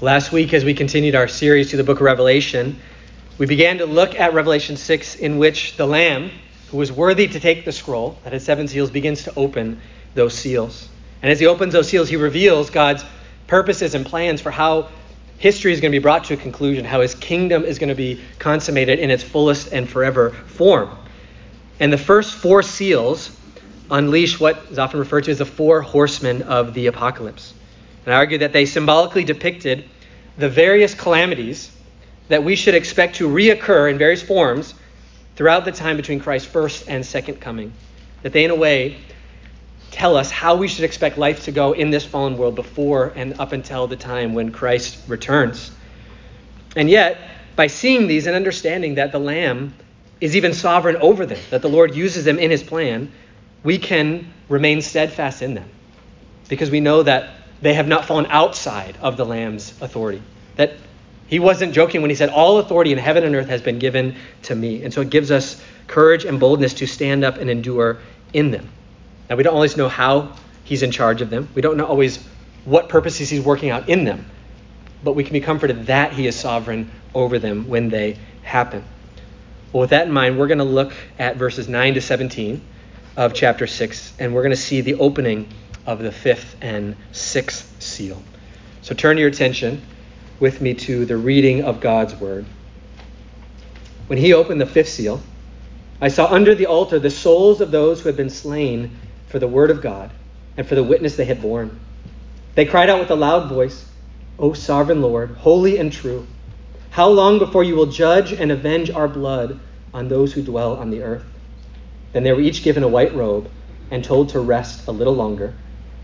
Last week, as we continued our series to the book of Revelation, we began to look at Revelation 6, in which the Lamb, who was worthy to take the scroll that has seven seals, begins to open those seals. And as he opens those seals, he reveals God's purposes and plans for how history is going to be brought to a conclusion, how his kingdom is going to be consummated in its fullest and forever form. And the first four seals unleash what is often referred to as the four horsemen of the apocalypse. And I argue that they symbolically depicted the various calamities that we should expect to reoccur in various forms throughout the time between Christ's first and second coming. That they, in a way, tell us how we should expect life to go in this fallen world before and up until the time when Christ returns. And yet, by seeing these and understanding that the Lamb is even sovereign over them, that the Lord uses them in his plan, we can remain steadfast in them because we know that they have not fallen outside of the Lamb's authority. That he wasn't joking when he said, All authority in heaven and earth has been given to me. And so it gives us courage and boldness to stand up and endure in them. Now, we don't always know how he's in charge of them, we don't know always what purposes he's working out in them, but we can be comforted that he is sovereign over them when they happen. Well, with that in mind, we're going to look at verses 9 to 17 of chapter 6, and we're going to see the opening of the fifth and sixth seal. So turn your attention with me to the reading of God's word. When he opened the fifth seal, I saw under the altar the souls of those who had been slain for the word of God and for the witness they had borne. They cried out with a loud voice, O sovereign Lord, holy and true, how long before you will judge and avenge our blood on those who dwell on the earth? Then they were each given a white robe and told to rest a little longer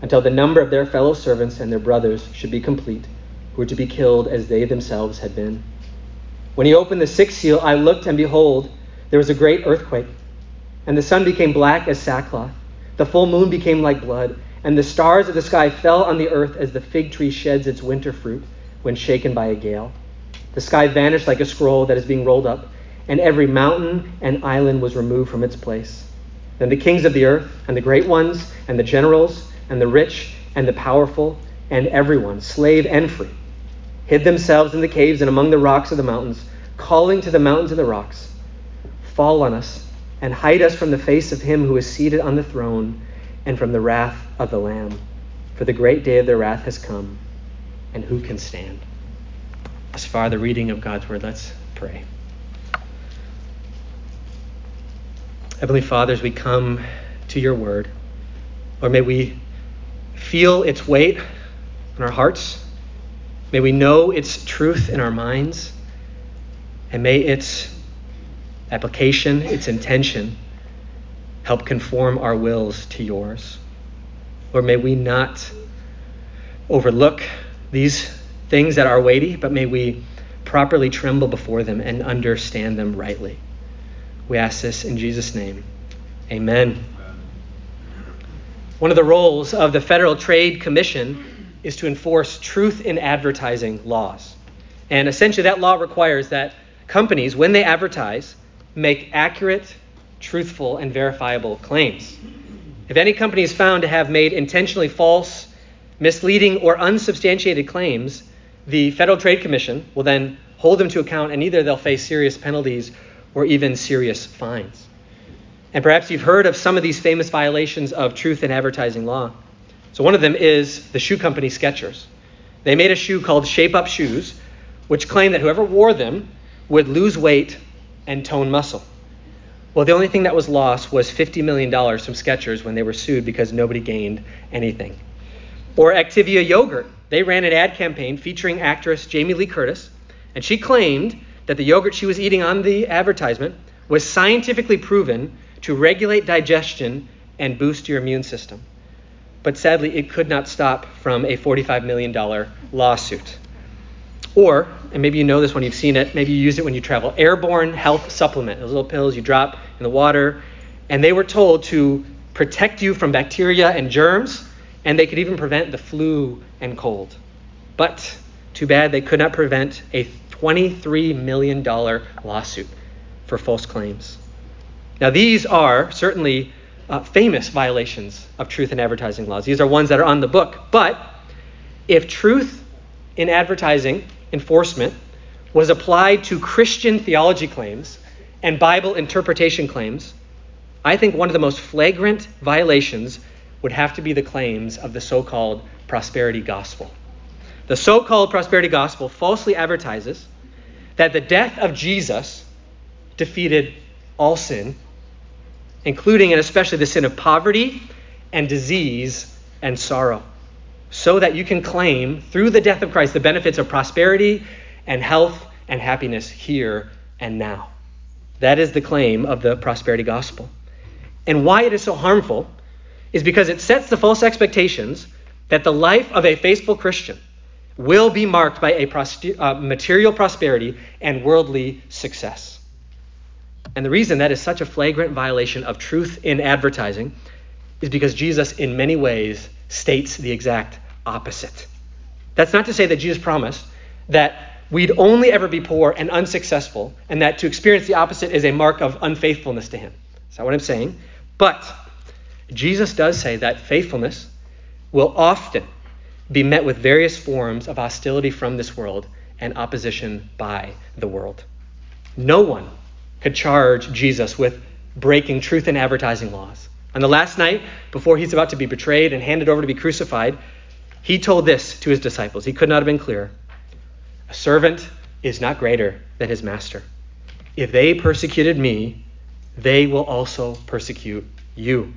until the number of their fellow servants and their brothers should be complete, who were to be killed as they themselves had been. When he opened the sixth seal, I looked, and behold, there was a great earthquake, and the sun became black as sackcloth. The full moon became like blood, and the stars of the sky fell on the earth as the fig tree sheds its winter fruit when shaken by a gale. The sky vanished like a scroll that is being rolled up, and every mountain and island was removed from its place. Then the kings of the earth, and the great ones, and the generals, and the rich and the powerful and everyone, slave and free, hid themselves in the caves and among the rocks of the mountains, calling to the mountains and the rocks, Fall on us and hide us from the face of him who is seated on the throne and from the wrath of the Lamb. For the great day of their wrath has come, and who can stand? As far the reading of God's word, let's pray. Heavenly Father, as we come to your word, or may we feel its weight in our hearts. May we know its truth in our minds. And may its application, its intention, help conform our wills to yours. Or may we not overlook these things that are weighty, but may we properly tremble before them and understand them rightly. We ask this in Jesus' name. Amen. One of the roles of the Federal Trade Commission is to enforce truth in advertising laws. And essentially, that law requires that companies, when they advertise, make accurate, truthful, and verifiable claims. If any company is found to have made intentionally false, misleading, or unsubstantiated claims, the Federal Trade Commission will then hold them to account, and either they'll face serious penalties or even serious fines. And perhaps you've heard of some of these famous violations of truth in advertising law. So one of them is the shoe company Skechers. They made a shoe called Shape Up Shoes, which claimed that whoever wore them would lose weight and tone muscle. Well, the only thing that was lost was $50 million from Skechers when they were sued because nobody gained anything. Or Activia Yogurt. They ran an ad campaign featuring actress Jamie Lee Curtis, and she claimed that the yogurt she was eating on the advertisement was scientifically proven to regulate digestion and boost your immune system. But sadly, it could not stop from a $45 million lawsuit. Or, and maybe you know this when you've seen it, maybe you use it when you travel, airborne health supplement, those little pills you drop in the water, and they were told to protect you from bacteria and germs, and they could even prevent the flu and cold. But too bad they could not prevent a $23 million lawsuit for false claims. Now, these are certainly uh, famous violations of truth in advertising laws. These are ones that are on the book. But if truth in advertising enforcement was applied to Christian theology claims and Bible interpretation claims, I think one of the most flagrant violations would have to be the claims of the so called prosperity gospel. The so called prosperity gospel falsely advertises that the death of Jesus defeated all sin, including and especially the sin of poverty and disease and sorrow, so that you can claim through the death of Christ the benefits of prosperity and health and happiness here and now. That is the claim of the prosperity gospel. And why it is so harmful is because it sets the false expectations that the life of a faithful Christian will be marked by a uh, material prosperity and worldly success. And the reason that is such a flagrant violation of truth in advertising is because Jesus, in many ways, states the exact opposite. That's not to say that Jesus promised that we'd only ever be poor and unsuccessful, and that to experience the opposite is a mark of unfaithfulness to Him. That's not what I'm saying. But Jesus does say that faithfulness will often be met with various forms of hostility from this world and opposition by the world. No one could charge Jesus with breaking truth and advertising laws. On the last night, before he's about to be betrayed and handed over to be crucified, he told this to his disciples. He could not have been clearer. A servant is not greater than his master. If they persecuted me, they will also persecute you.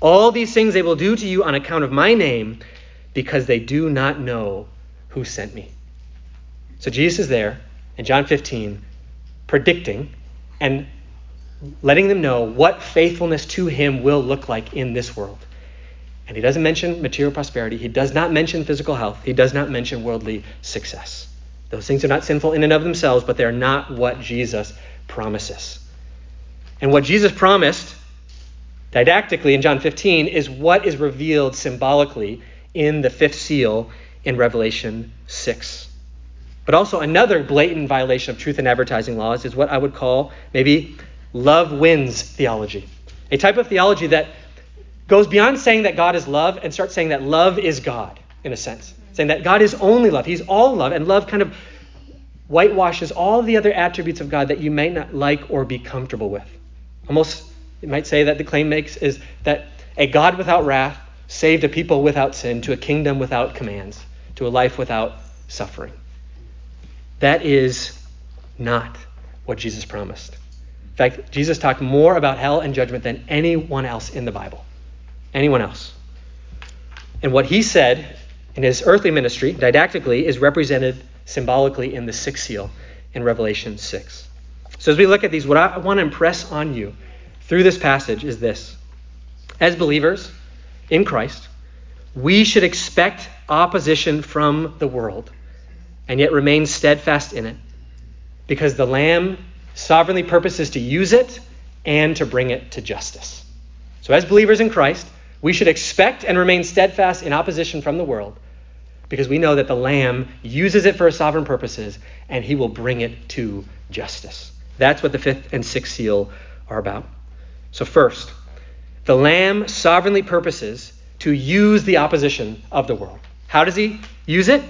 All these things they will do to you on account of my name, because they do not know who sent me. So Jesus is there in John 15, predicting and letting them know what faithfulness to him will look like in this world. And he doesn't mention material prosperity. He does not mention physical health. He does not mention worldly success. Those things are not sinful in and of themselves, but they're not what Jesus promises. And what Jesus promised didactically in John 15 is what is revealed symbolically in the fifth seal in Revelation 6. But also, another blatant violation of truth in advertising laws is what I would call maybe love wins theology. A type of theology that goes beyond saying that God is love and starts saying that love is God, in a sense saying that God is only love. He's all love, and love kind of whitewashes all the other attributes of God that you may not like or be comfortable with. Almost, you might say that the claim makes is that a God without wrath saved a people without sin to a kingdom without commands, to a life without suffering. That is not what Jesus promised. In fact, Jesus talked more about hell and judgment than anyone else in the Bible. Anyone else. And what he said in his earthly ministry, didactically, is represented symbolically in the sixth seal in Revelation 6. So, as we look at these, what I want to impress on you through this passage is this. As believers in Christ, we should expect opposition from the world and yet remain steadfast in it because the Lamb sovereignly purposes to use it and to bring it to justice. So, as believers in Christ, we should expect and remain steadfast in opposition from the world because we know that the Lamb uses it for sovereign purposes and he will bring it to justice. That's what the fifth and sixth seal are about. So, first, the Lamb sovereignly purposes to use the opposition of the world. How does he use it?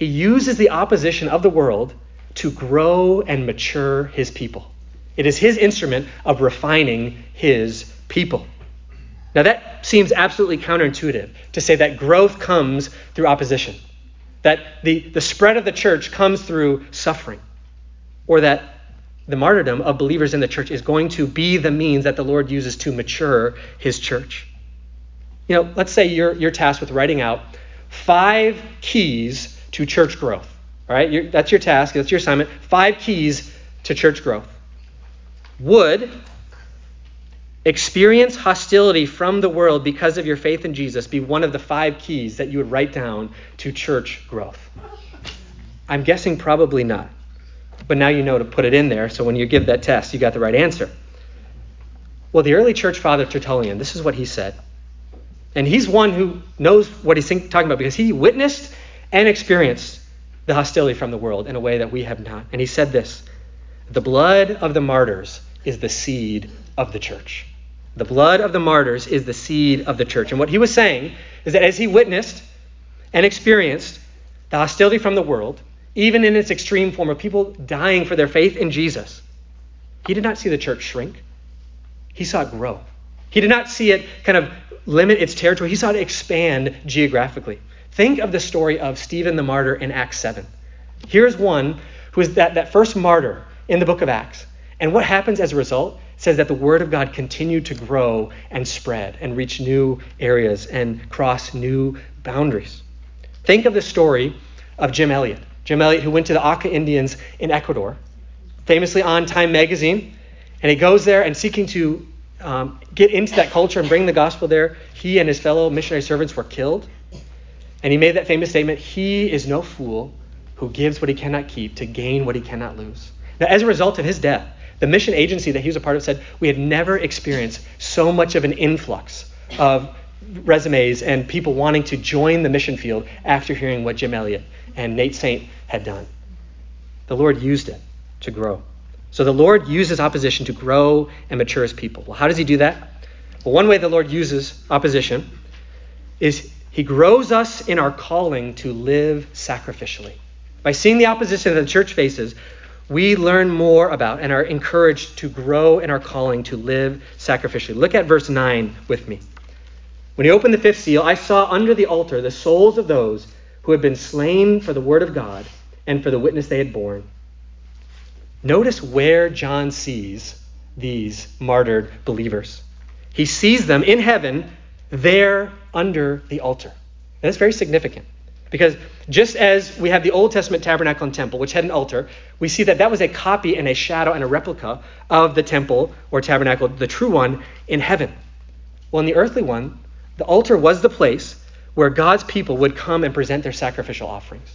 He uses the opposition of the world to grow and mature his people. It is his instrument of refining his people. Now, that seems absolutely counterintuitive to say that growth comes through opposition, that the, the spread of the church comes through suffering, or that the martyrdom of believers in the church is going to be the means that the Lord uses to mature his church. You know, let's say you're, you're tasked with writing out five keys to church growth. All right, that's your task, that's your assignment. Five keys to church growth. Would Experience hostility from the world because of your faith in Jesus be one of the five keys that you would write down to church growth? I'm guessing probably not. But now you know to put it in there, so when you give that test, you got the right answer. Well, the early church father Tertullian, this is what he said. And he's one who knows what he's talking about because he witnessed and experienced the hostility from the world in a way that we have not. And he said this The blood of the martyrs is the seed of the church. The blood of the martyrs is the seed of the church. And what he was saying is that as he witnessed and experienced the hostility from the world, even in its extreme form of people dying for their faith in Jesus, he did not see the church shrink. He saw it grow. He did not see it kind of limit its territory. He saw it expand geographically. Think of the story of Stephen the martyr in Acts 7. Here's one who is that, that first martyr in the book of Acts. And what happens as a result says that the word of God continued to grow and spread and reach new areas and cross new boundaries. Think of the story of Jim Elliot. Jim Elliot, who went to the Auca Indians in Ecuador, famously on Time magazine, and he goes there and seeking to um, get into that culture and bring the gospel there. He and his fellow missionary servants were killed. And he made that famous statement He is no fool who gives what he cannot keep to gain what he cannot lose. Now, as a result of his death, the mission agency that he was a part of said, We had never experienced so much of an influx of resumes and people wanting to join the mission field after hearing what Jim Elliot and Nate Saint had done. The Lord used it to grow. So the Lord uses opposition to grow and mature his people. Well, how does he do that? Well, one way the Lord uses opposition is he grows us in our calling to live sacrificially. By seeing the opposition that the church faces, we learn more about and are encouraged to grow in our calling to live sacrificially. Look at verse 9 with me. When he opened the fifth seal, I saw under the altar the souls of those who had been slain for the word of God and for the witness they had borne. Notice where John sees these martyred believers. He sees them in heaven there under the altar. And that's very significant. Because just as we have the Old Testament tabernacle and temple, which had an altar, we see that that was a copy and a shadow and a replica of the temple or tabernacle, the true one, in heaven. Well, in the earthly one, the altar was the place where God's people would come and present their sacrificial offerings.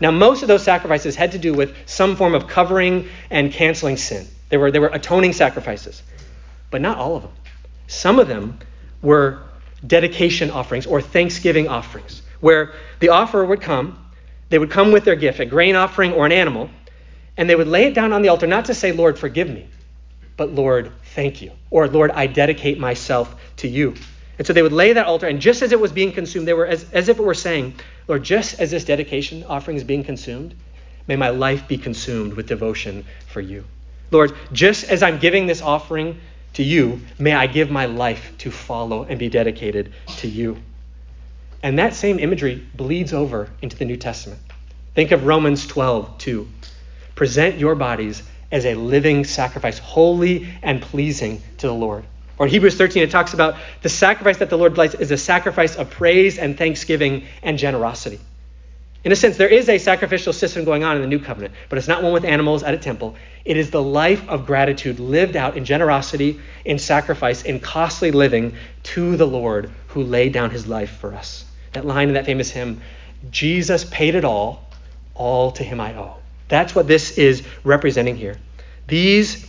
Now, most of those sacrifices had to do with some form of covering and canceling sin. They were, they were atoning sacrifices, but not all of them. Some of them were dedication offerings or thanksgiving offerings where the offerer would come, they would come with their gift, a grain offering or an animal, and they would lay it down on the altar, not to say, Lord, forgive me, but Lord, thank you, or Lord, I dedicate myself to you. And so they would lay that altar, and just as it was being consumed, they were as, as if it were saying, Lord, just as this dedication offering is being consumed, may my life be consumed with devotion for you. Lord, just as I'm giving this offering to you, may I give my life to follow and be dedicated to you. And that same imagery bleeds over into the New Testament. Think of Romans 12, 2. Present your bodies as a living sacrifice, holy and pleasing to the Lord. Or in Hebrews 13, it talks about the sacrifice that the Lord likes is a sacrifice of praise and thanksgiving and generosity. In a sense, there is a sacrificial system going on in the new covenant, but it's not one with animals at a temple. It is the life of gratitude lived out in generosity, in sacrifice, in costly living to the Lord who laid down his life for us. That line in that famous hymn, Jesus paid it all, all to him I owe. That's what this is representing here. These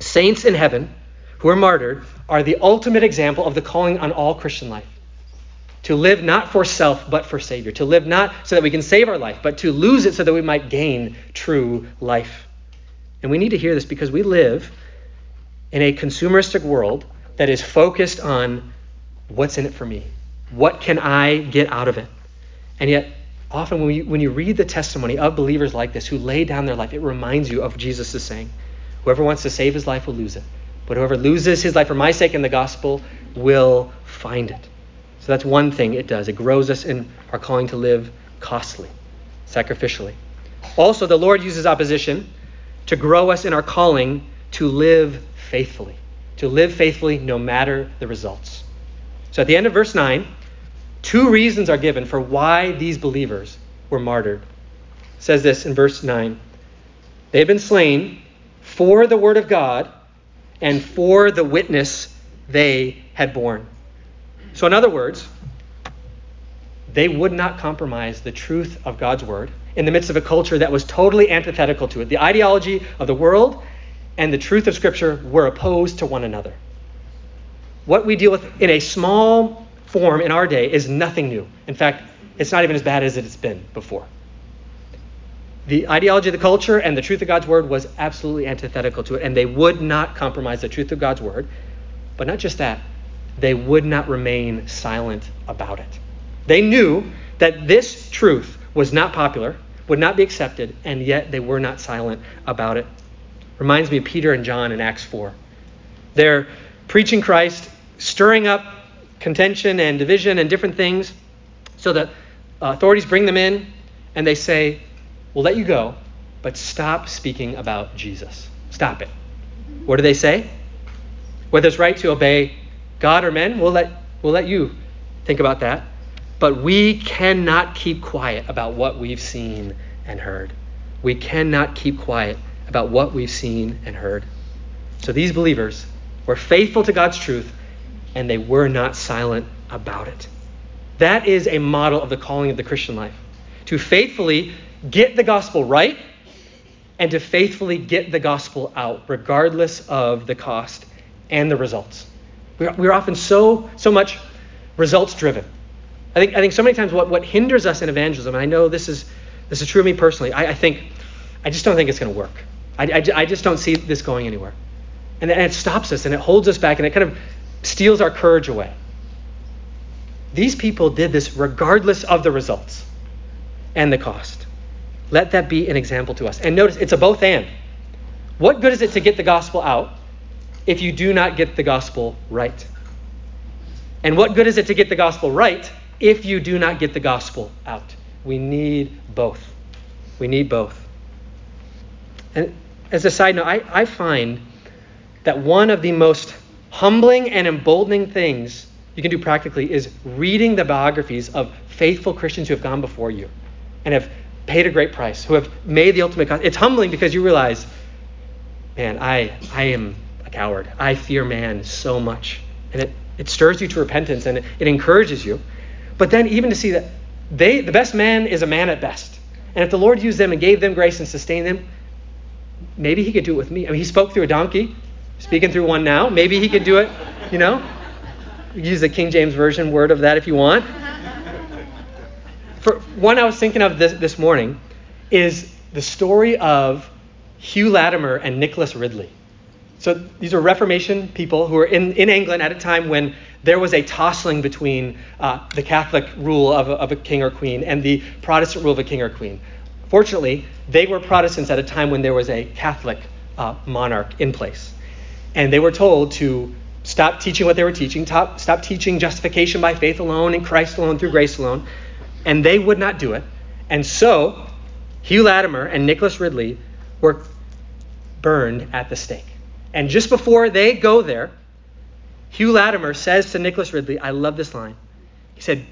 saints in heaven who are martyred are the ultimate example of the calling on all Christian life. To live not for self, but for Savior. To live not so that we can save our life, but to lose it so that we might gain true life. And we need to hear this because we live in a consumeristic world that is focused on what's in it for me. What can I get out of it? And yet, often when you, when you read the testimony of believers like this who lay down their life, it reminds you of Jesus' saying, Whoever wants to save his life will lose it. But whoever loses his life for my sake in the gospel will find it. So that's one thing it does. It grows us in our calling to live costly, sacrificially. Also, the Lord uses opposition to grow us in our calling to live faithfully, to live faithfully no matter the results. So at the end of verse 9, Two reasons are given for why these believers were martyred. It says this in verse 9 They have been slain for the word of God and for the witness they had borne. So, in other words, they would not compromise the truth of God's word in the midst of a culture that was totally antithetical to it. The ideology of the world and the truth of Scripture were opposed to one another. What we deal with in a small form in our day is nothing new. In fact, it's not even as bad as it's been before. The ideology of the culture and the truth of God's word was absolutely antithetical to it, and they would not compromise the truth of God's word. But not just that, they would not remain silent about it. They knew that this truth was not popular, would not be accepted, and yet they were not silent about it. Reminds me of Peter and John in Acts 4. They're preaching Christ, stirring up contention and division and different things. So the uh, authorities bring them in and they say, We'll let you go, but stop speaking about Jesus. Stop it. What do they say? Whether it's right to obey God or men, we'll let, we'll let you think about that. But we cannot keep quiet about what we've seen and heard. We cannot keep quiet about what we've seen and heard. So these believers were faithful to God's truth and they were not silent about it. That is a model of the calling of the Christian life. To faithfully get the gospel right and to faithfully get the gospel out, regardless of the cost and the results. We're, we're often so, so much results driven. I think, I think so many times what, what hinders us in evangelism, and I know this is, this is true of me personally, I, I think, I just don't think it's going to work. I, I, I, just don't see this going anywhere. And, and it stops us and it holds us back and it kind of steals our courage away. These people did this regardless of the results and the cost. Let that be an example to us. And notice it's a both and. What good is it to get the gospel out if you do not get the gospel right? And what good is it to get the gospel right if you do not get the gospel out? We need both. We need both. And as a side note, I, I find that one of the most humbling and emboldening things you can do practically is reading the biographies of faithful Christians who have gone before you and have paid a great price, who have made the ultimate cost. It's humbling because you realize, man, I, I am a coward. I fear man so much. And it, it stirs you to repentance and it, it encourages you. But then even to see that they, the best man is a man at best. And if the Lord used them and gave them grace and sustained them, maybe he could do it with me. I mean, he spoke through a donkey, speaking through one now. Maybe he could do it, you know? Use the King James Version word of that if you want for one I was thinking of this, this morning is the story of Hugh Latimer and Nicholas Ridley. So these are Reformation people who were in, in England at a time when there was a tossing between uh, the Catholic rule of a, of a king or queen and the Protestant rule of a king or queen. Fortunately, they were Protestants at a time when there was a Catholic uh, monarch in place. And they were told to stop teaching what they were teaching, stop, stop teaching justification by faith alone and Christ alone through grace alone, and they would not do it. And so, Hugh Latimer and Nicholas Ridley were burned at the stake. And just before they go there, Hugh Latimer says to Nicholas Ridley, I love this line. He said,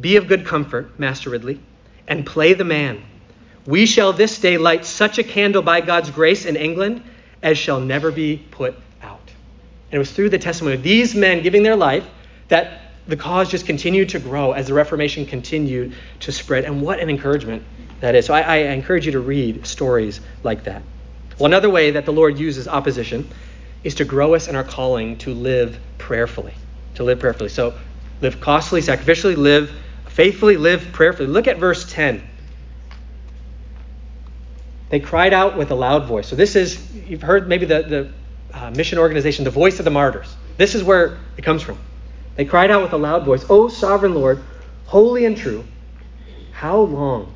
Be of good comfort, Master Ridley, and play the man. We shall this day light such a candle by God's grace in England as shall never be put out. And it was through the testimony of these men giving their life that the cause just continued to grow as the Reformation continued to spread. And what an encouragement that is. So I, I, encourage you to read stories like that. Well, another way that the Lord uses opposition is to grow us in our calling to live prayerfully. To live prayerfully. So live costly, sacrificially, live faithfully, live prayerfully. Look at verse 10. They cried out with a loud voice. So this is, you've heard maybe the, the uh, mission organization, the voice of the martyrs. This is where it comes from. They cried out with a loud voice, O sovereign Lord, holy and true, how long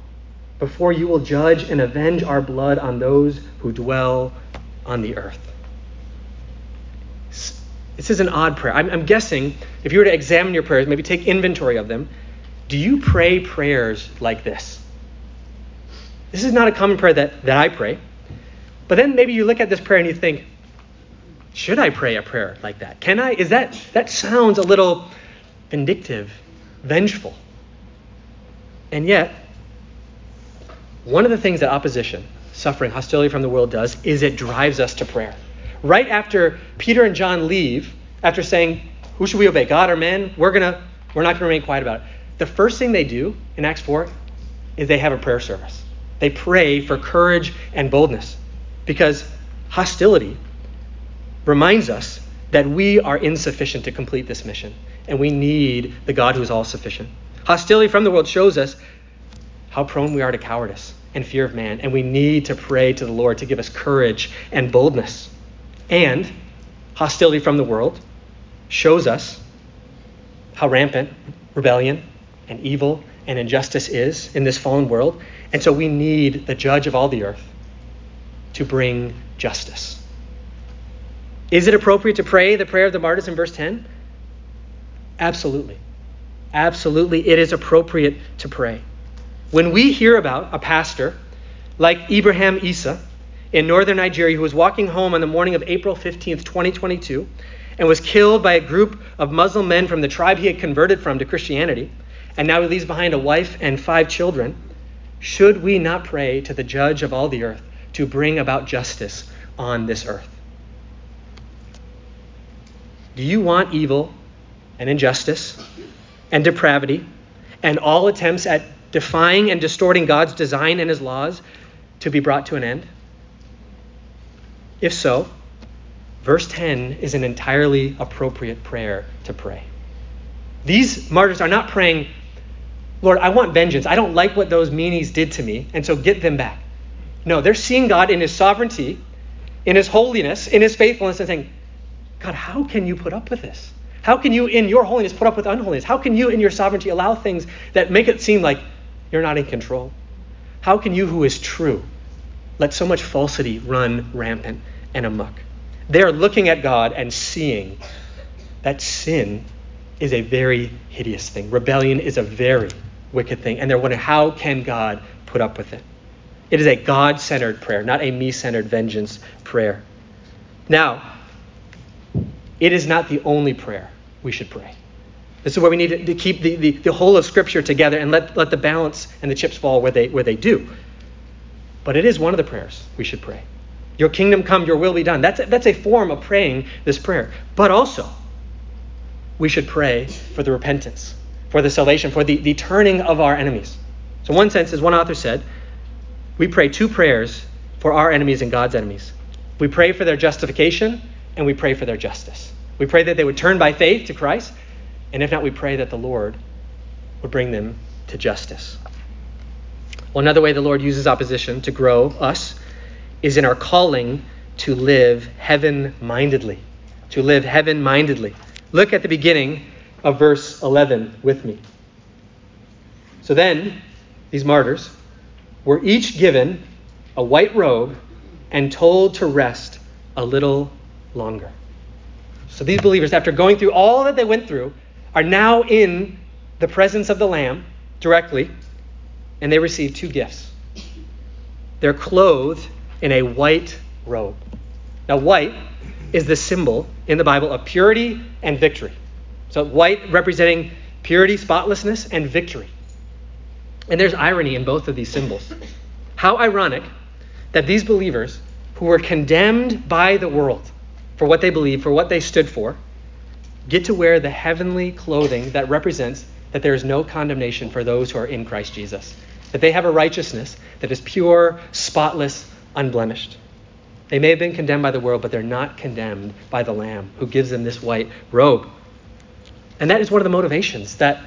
before you will judge and avenge our blood on those who dwell on the earth? This is an odd prayer. I'm, I'm guessing if you were to examine your prayers, maybe take inventory of them, do you pray prayers like this? This is not a common prayer that, that I pray. But then maybe you look at this prayer and you think, should I pray a prayer like that? Can I? Is that that sounds a little vindictive, vengeful. And yet, one of the things that opposition, suffering, hostility from the world does is it drives us to prayer. Right after Peter and John leave, after saying, "Who should we obey, God or men?" We're gonna we're not gonna remain quiet about it. The first thing they do in Acts 4 is they have a prayer service. They pray for courage and boldness because hostility reminds us that we are insufficient to complete this mission, and we need the God who is all sufficient. Hostility from the world shows us how prone we are to cowardice and fear of man, and we need to pray to the Lord to give us courage and boldness. And hostility from the world shows us how rampant rebellion and evil and injustice is in this fallen world. And so we need the judge of all the earth to bring justice. Is it appropriate to pray the prayer of the martyrs in verse 10? Absolutely. Absolutely, it is appropriate to pray. When we hear about a pastor like Ibrahim Isa in northern Nigeria who was walking home on the morning of April 15th, 2022, and was killed by a group of Muslim men from the tribe he had converted from to Christianity, and now he leaves behind a wife and five children, should we not pray to the judge of all the earth to bring about justice on this earth? Do you want evil and injustice and depravity and all attempts at defying and distorting God's design and his laws to be brought to an end? If so, verse 10 is an entirely appropriate prayer to pray. These martyrs are not praying, Lord, I want vengeance. I don't like what those meanies did to me, and so get them back. No, they're seeing God in his sovereignty, in his holiness, in his faithfulness, and saying, God, how can you put up with this? How can you, in your holiness, put up with unholiness? How can you, in your sovereignty, allow things that make it seem like you're not in control? How can you, who is true, let so much falsity run rampant and amok? They are looking at God and seeing that sin is a very hideous thing. Rebellion is a very wicked thing. And they're wondering, how can God put up with it? It is a God centered prayer, not a me centered vengeance prayer. Now, it is not the only prayer we should pray. This is where we need to, keep the, the, the, whole of Scripture together and let, let the balance and the chips fall where they, where they do. But it is one of the prayers we should pray. Your kingdom come, your will be done. That's a, that's a form of praying this prayer. But also, we should pray for the repentance, for the salvation, for the, the turning of our enemies. So, one sense, as one author said, we pray two prayers for our enemies and God's enemies. We pray for their justification and we pray for their justice. We pray that they would turn by faith to Christ, and if not, we pray that the Lord would bring them to justice. Well, another way the Lord uses opposition to grow us is in our calling to live heaven mindedly. To live heaven mindedly. Look at the beginning of verse 11 with me. So then, these martyrs were each given a white robe and told to rest a little longer. So these believers, after going through all that they went through, are now in the presence of the Lamb directly, and they receive two gifts. They're clothed in a white robe. Now, white is the symbol in the Bible of purity and victory. So, white representing purity, spotlessness, and victory. And there's irony in both of these symbols. How ironic that these believers who were condemned by the world for what they believe, for what they stood for, get to wear the heavenly clothing that represents that there is no condemnation for those who are in Christ Jesus. That they have a righteousness that is pure, spotless, unblemished. They may have been condemned by the world, but they're not condemned by the Lamb who gives them this white robe. And that is one of the motivations that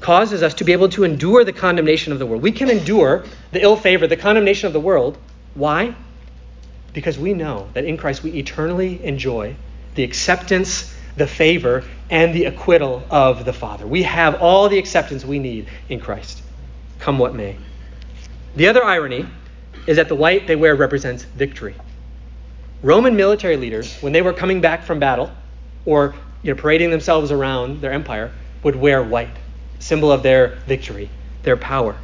causes us to be able to endure the condemnation of the world. We can endure the ill favor, the condemnation of the world. Why? Because we know that in Christ we eternally enjoy the acceptance, the favor, and the acquittal of the Father. We have all the acceptance we need in Christ, come what may. The other irony is that the white they wear represents victory. Roman military leaders, when they were coming back from battle or you know, parading themselves around their empire, would wear white, symbol of their victory, their power.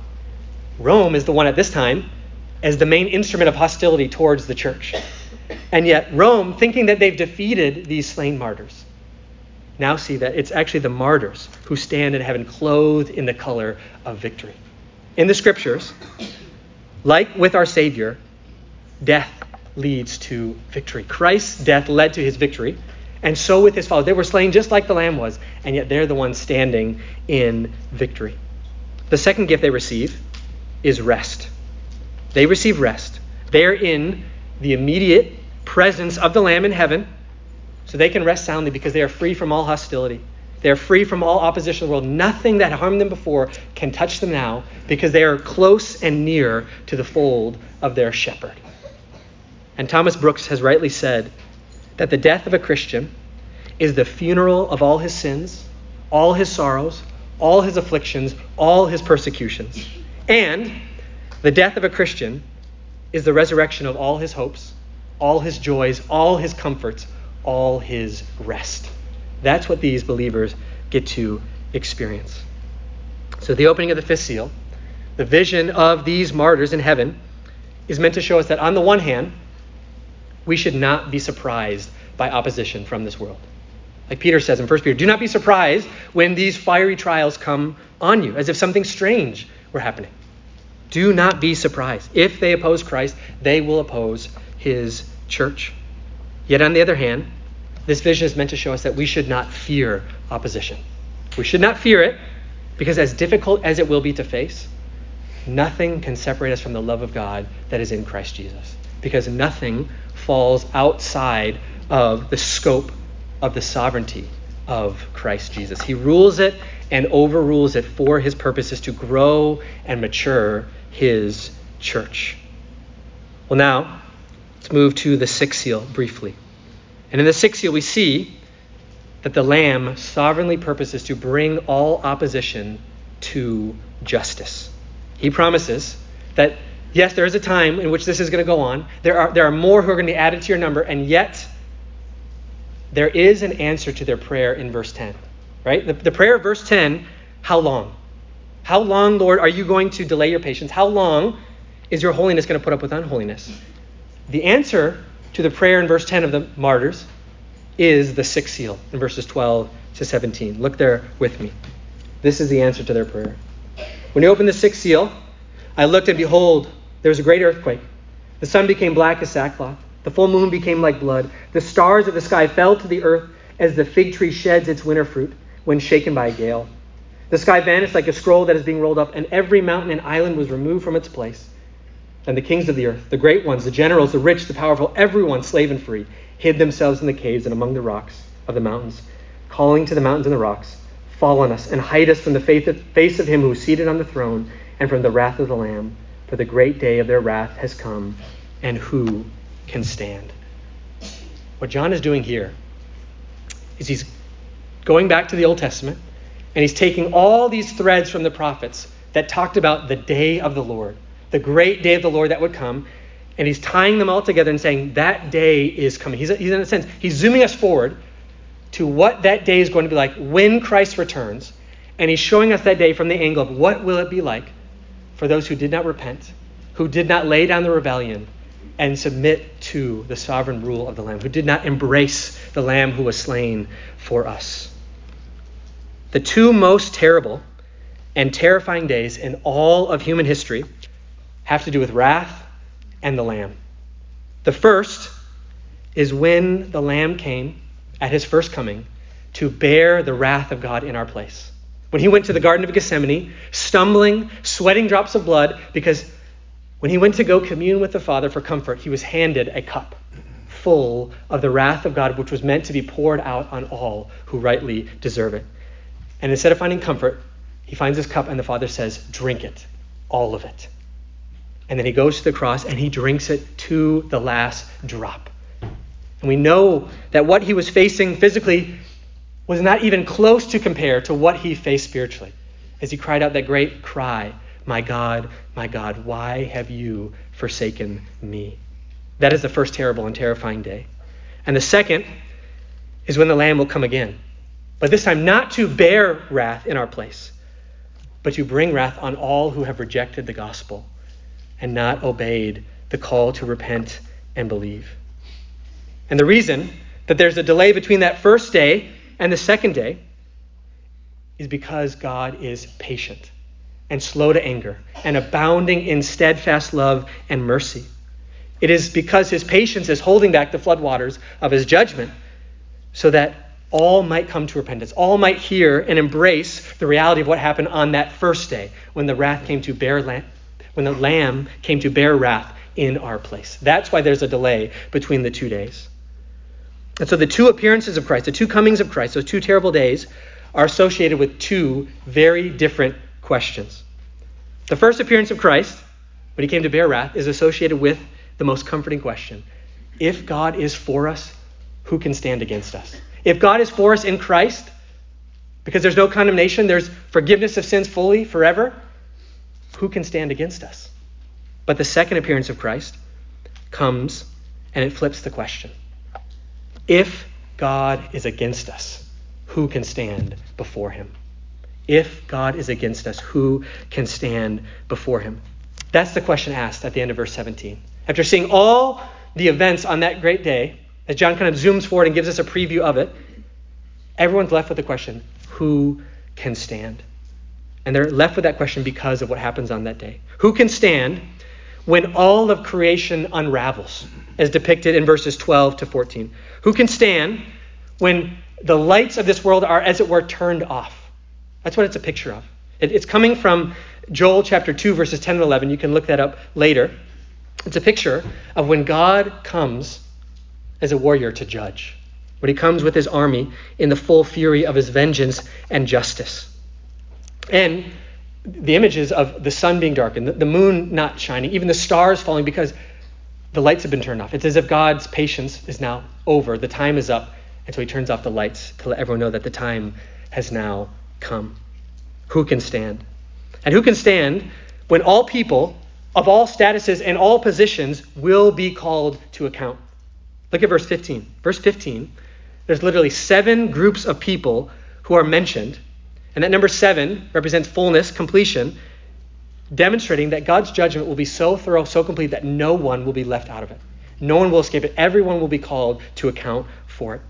Rome is the one at this time as the main instrument of hostility towards the church. And yet, Rome, thinking that they've defeated these slain martyrs, now see that it's actually the martyrs who stand in heaven clothed in the color of victory. In the scriptures, like with our Savior, death leads to victory. Christ's death led to his victory, and so with his followers. They were slain just like the Lamb was, and yet they're the ones standing in victory. The second gift they receive is rest. They receive rest. They're in the immediate presence of the Lamb in heaven, so they can rest soundly because they are free from all hostility. They are free from all opposition in the world. Nothing that harmed them before can touch them now because they are close and near to the fold of their shepherd. And Thomas Brooks has rightly said that the death of a Christian is the funeral of all his sins, all his sorrows, all his afflictions, all his persecutions. And the death of a Christian is the resurrection of all his hopes, all his joys, all his comforts, all his rest. That's what these believers get to experience. So, the opening of the fifth seal, the vision of these martyrs in heaven, is meant to show us that on the one hand, we should not be surprised by opposition from this world. Like Peter says in 1 Peter, do not be surprised when these fiery trials come on you, as if something strange were happening. Do not be surprised. If they oppose Christ, they will oppose his church. Yet on the other hand, this vision is meant to show us that we should not fear opposition. We should not fear it because, as difficult as it will be to face, nothing can separate us from the love of God that is in Christ Jesus. Because nothing falls outside of the scope of the sovereignty of Christ Jesus. He rules it and overrules it for his purposes to grow and mature his church. Well, now, let's move to the sixth seal briefly. And in the sixth seal, we see that the Lamb sovereignly purposes to bring all opposition to justice. He promises that, yes, there is a time in which this is going to go on. There are, there are more who are going to be added to your number, and yet there is an answer to their prayer in verse 10. Right? The, the prayer of verse 10 how long? How long, Lord, are you going to delay your patience? How long is your holiness going to put up with unholiness? The answer to the prayer in verse 10 of the martyrs is the sixth seal in verses 12 to 17. Look there with me. This is the answer to their prayer. When he opened the sixth seal, I looked and behold, there was a great earthquake. The sun became black as sackcloth. The full moon became like blood. The stars of the sky fell to the earth as the fig tree sheds its winter fruit when shaken by a gale. The sky vanished like a scroll that is being rolled up, and every mountain and island was removed from its place. And the kings of the earth, the great ones, the generals, the rich, the powerful, everyone, slave and free, hid themselves in the caves and among the rocks of the mountains, calling to the mountains and the rocks, Fall on us and hide us from the face of him who is seated on the throne and from the wrath of the Lamb. For the great day of their wrath has come, and who can stand. What John is doing here is he's going back to the Old Testament and he's taking all these threads from the prophets that talked about the day of the Lord, the great day of the Lord that would come, and he's tying them all together and saying that day is coming. He's, he's in a sense, he's zooming us forward to what that day is going to be like when Christ returns, and he's showing us that day from the angle of what will it be like for those who did not repent, who did not lay down the rebellion, and submit to the sovereign rule of the Lamb, who did not embrace the Lamb who was slain for us. The two most terrible and terrifying days in all of human history have to do with wrath and the Lamb. The first is when the Lamb came at his first coming to bear the wrath of God in our place. When he went to the Garden of Gethsemane, stumbling, sweating drops of blood, because when he went to go commune with the Father for comfort, he was handed a cup full of the wrath of God, which was meant to be poured out on all who rightly deserve it. And instead of finding comfort, he finds his cup, and the Father says, Drink it, all of it. And then he goes to the cross and he drinks it to the last drop. And we know that what he was facing physically was not even close to compare to what he faced spiritually as he cried out that great cry my God, my God, why have you forsaken me? That is the first terrible and terrifying day. And the second is when the Lamb will come again. But this time, not to bear wrath in our place, but to bring wrath on all who have rejected the gospel and not obeyed the call to repent and believe. And the reason that there's a delay between that first day and the second day is because God is patient and slow to anger, and abounding in steadfast love and mercy. It is because his patience is holding back the floodwaters of his judgment so that all might come to repentance, all might hear and embrace the reality of what happened on that first day when the wrath came to bear lamb, when the lamb came to bear wrath in our place. That's why there's a delay between the two days. And so the two appearances of Christ, the two comings of Christ, those two terrible days, are associated with two very different questions. The first appearance of Christ, when he came to bear wrath, is associated with the most comforting question If God is for us, who can stand against us? If God is for us in Christ, Because there's no condemnation, there's forgiveness of sins fully, forever. Who can stand against us? But the second appearance of Christ comes and it flips the question. If God is against us, who can stand before him? If God is against us, who can stand before him? That's the question asked at the end of verse 17. After seeing all the events on that great day, as John kind of zooms forward and gives us a preview of it, everyone's left with the question who can stand? And they're left with that question because of what happens on that day. Who can stand when all of creation unravels, as depicted in verses 12 to 14? Who can stand when the lights of this world are, as it were, turned off? That's what it's a picture of. It, it's coming from Joel chapter 2, verses 10 and 11. You can look that up later. It's a picture of when God comes as a warrior to judge, when he comes with his army in the full fury of his vengeance and justice. And the images of the sun being darkened, the moon not shining, even the stars falling because the lights have been turned off. It's as if God's patience is now over. The time is up. And so he turns off the lights to let everyone know that the time has now come. Who can stand? And who can stand when all people of all statuses and all positions will be called to account? Look at verse 15. Verse 15, there's literally seven groups of people who are mentioned. And that number seven represents fullness, completion, demonstrating that God's judgment will be so thorough, so complete that no one will be left out of it. No one will escape it. Everyone will be called to account for it.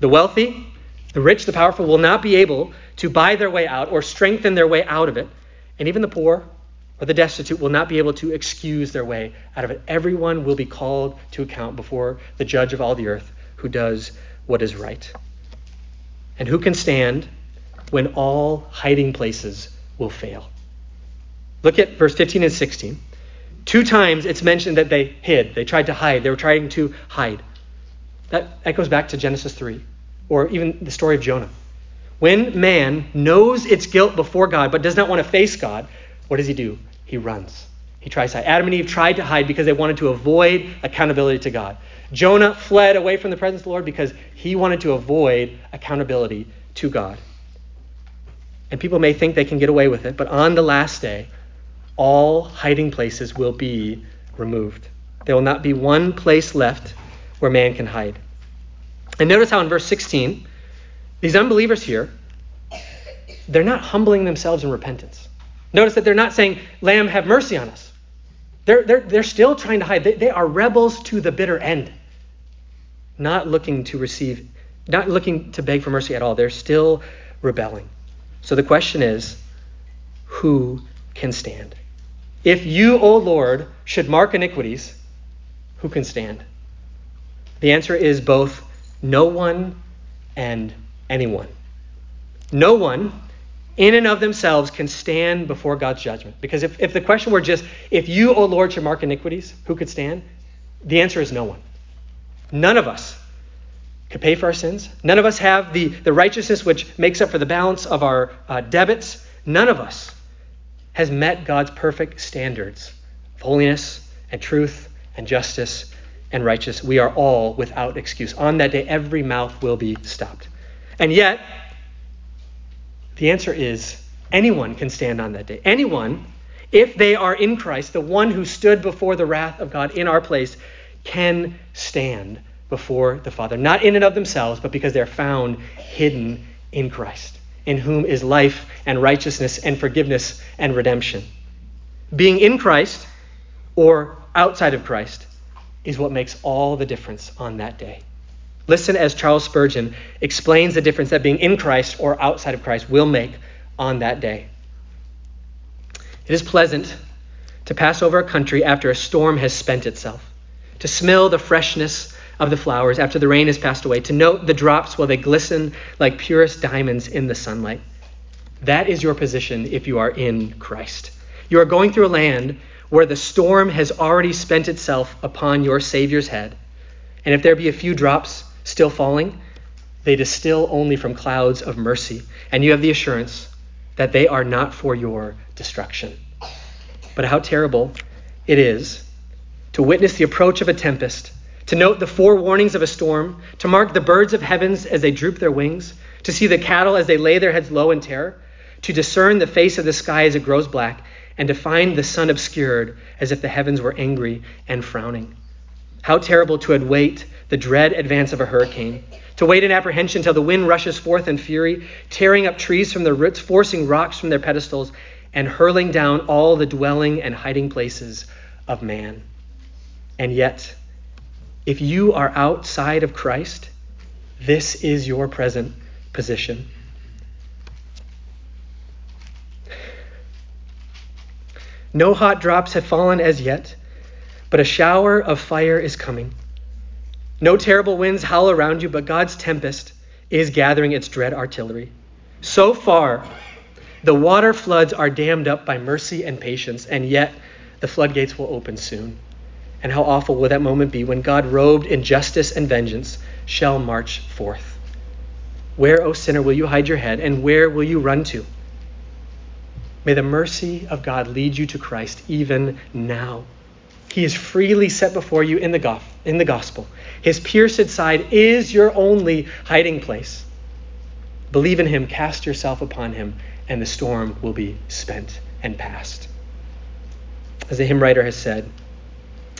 The wealthy, the rich, the powerful will not be able to buy their way out or strengthen their way out of it. And even the poor or the destitute will not be able to excuse their way out of it. Everyone will be called to account before the judge of all the earth who does what is right. And who can stand when all hiding places will fail? Look at verse 15 and 16. Two times it's mentioned that they hid. They tried to hide. They were trying to hide. That, goes back to Genesis 3, or even the story of Jonah. When man knows its guilt before God but does not want to face God, what does he do? He runs. He tries to hide. Adam and Eve tried to hide because they wanted to avoid accountability to God. Jonah fled away from the presence of the Lord because he wanted to avoid accountability to God. And people may think they can get away with it, but on the last day, all hiding places will be removed. There will not be one place left where man can hide. And notice how in verse 16, these unbelievers here, they're not humbling themselves in repentance. Notice that they're not saying, Lamb, have mercy on us. They're, they're, they're still trying to hide. They, they are rebels to the bitter end, not looking to receive, not looking to beg for mercy at all. They're still rebelling. So the question is, who can stand? If you, O Lord, should mark iniquities, who can stand? The answer is both no one and anyone. No one, in and of themselves, can stand before God's judgment. Because if, if the question were just, if you, O Lord, should mark iniquities, who could stand? The answer is no one. None of us could pay for our sins. None of us have the, the righteousness which makes up for the balance of our uh, debits. None of us has met God's perfect standards of holiness and truth and justice and righteous. We are all without excuse. On that day, every mouth will be stopped. And yet, the answer is anyone can stand on that day. Anyone, if they are in Christ, the one who stood before the wrath of God in our place, can stand before the Father. Not in and of themselves, but because they're found hidden in Christ, in whom is life and righteousness and forgiveness and redemption. Being in Christ or outside of Christ is what makes all the difference on that day. Listen as Charles Spurgeon explains the difference that being in Christ or outside of Christ will make on that day. It is pleasant to pass over a country after a storm has spent itself, to smell the freshness of the flowers after the rain has passed away, to note the drops while they glisten like purest diamonds in the sunlight. That is your position if you are in Christ. You are going through a land where the storm has already spent itself upon your Savior's head. And if there be a few drops still falling, they distill only from clouds of mercy. And you have the assurance that they are not for your destruction. But how terrible it is to witness the approach of a tempest, to note the forewarnings of a storm, to mark the birds of heavens as they droop their wings, to see the cattle as they lay their heads low in terror, to discern the face of the sky as it grows black, and to find the sun obscured as if the heavens were angry and frowning. How terrible to await the dread advance of a hurricane, to wait in apprehension till the wind rushes forth in fury, tearing up trees from their roots, forcing rocks from their pedestals, and hurling down all the dwelling and hiding places of man. And yet, if you are outside of Christ, this is your present position. No hot drops have fallen as yet, but a shower of fire is coming. No terrible winds howl around you, but God's tempest is gathering its dread artillery. So far, the water floods are dammed up by mercy and patience, and yet the floodgates will open soon. And how awful will that moment be when God, robed in justice and vengeance, shall march forth? Where, O sinner, will you hide your head, and where will you run to? May the mercy of God lead you to Christ even now. He is freely set before you in the, in the gospel. His pierced side is your only hiding place. Believe in him, cast yourself upon him, and the storm will be spent and past. As the hymn writer has said,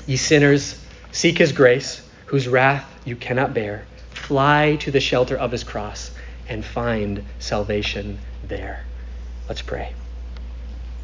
Ye sinners, seek his grace, whose wrath you cannot bear. Fly to the shelter of his cross and find salvation there. Let's pray.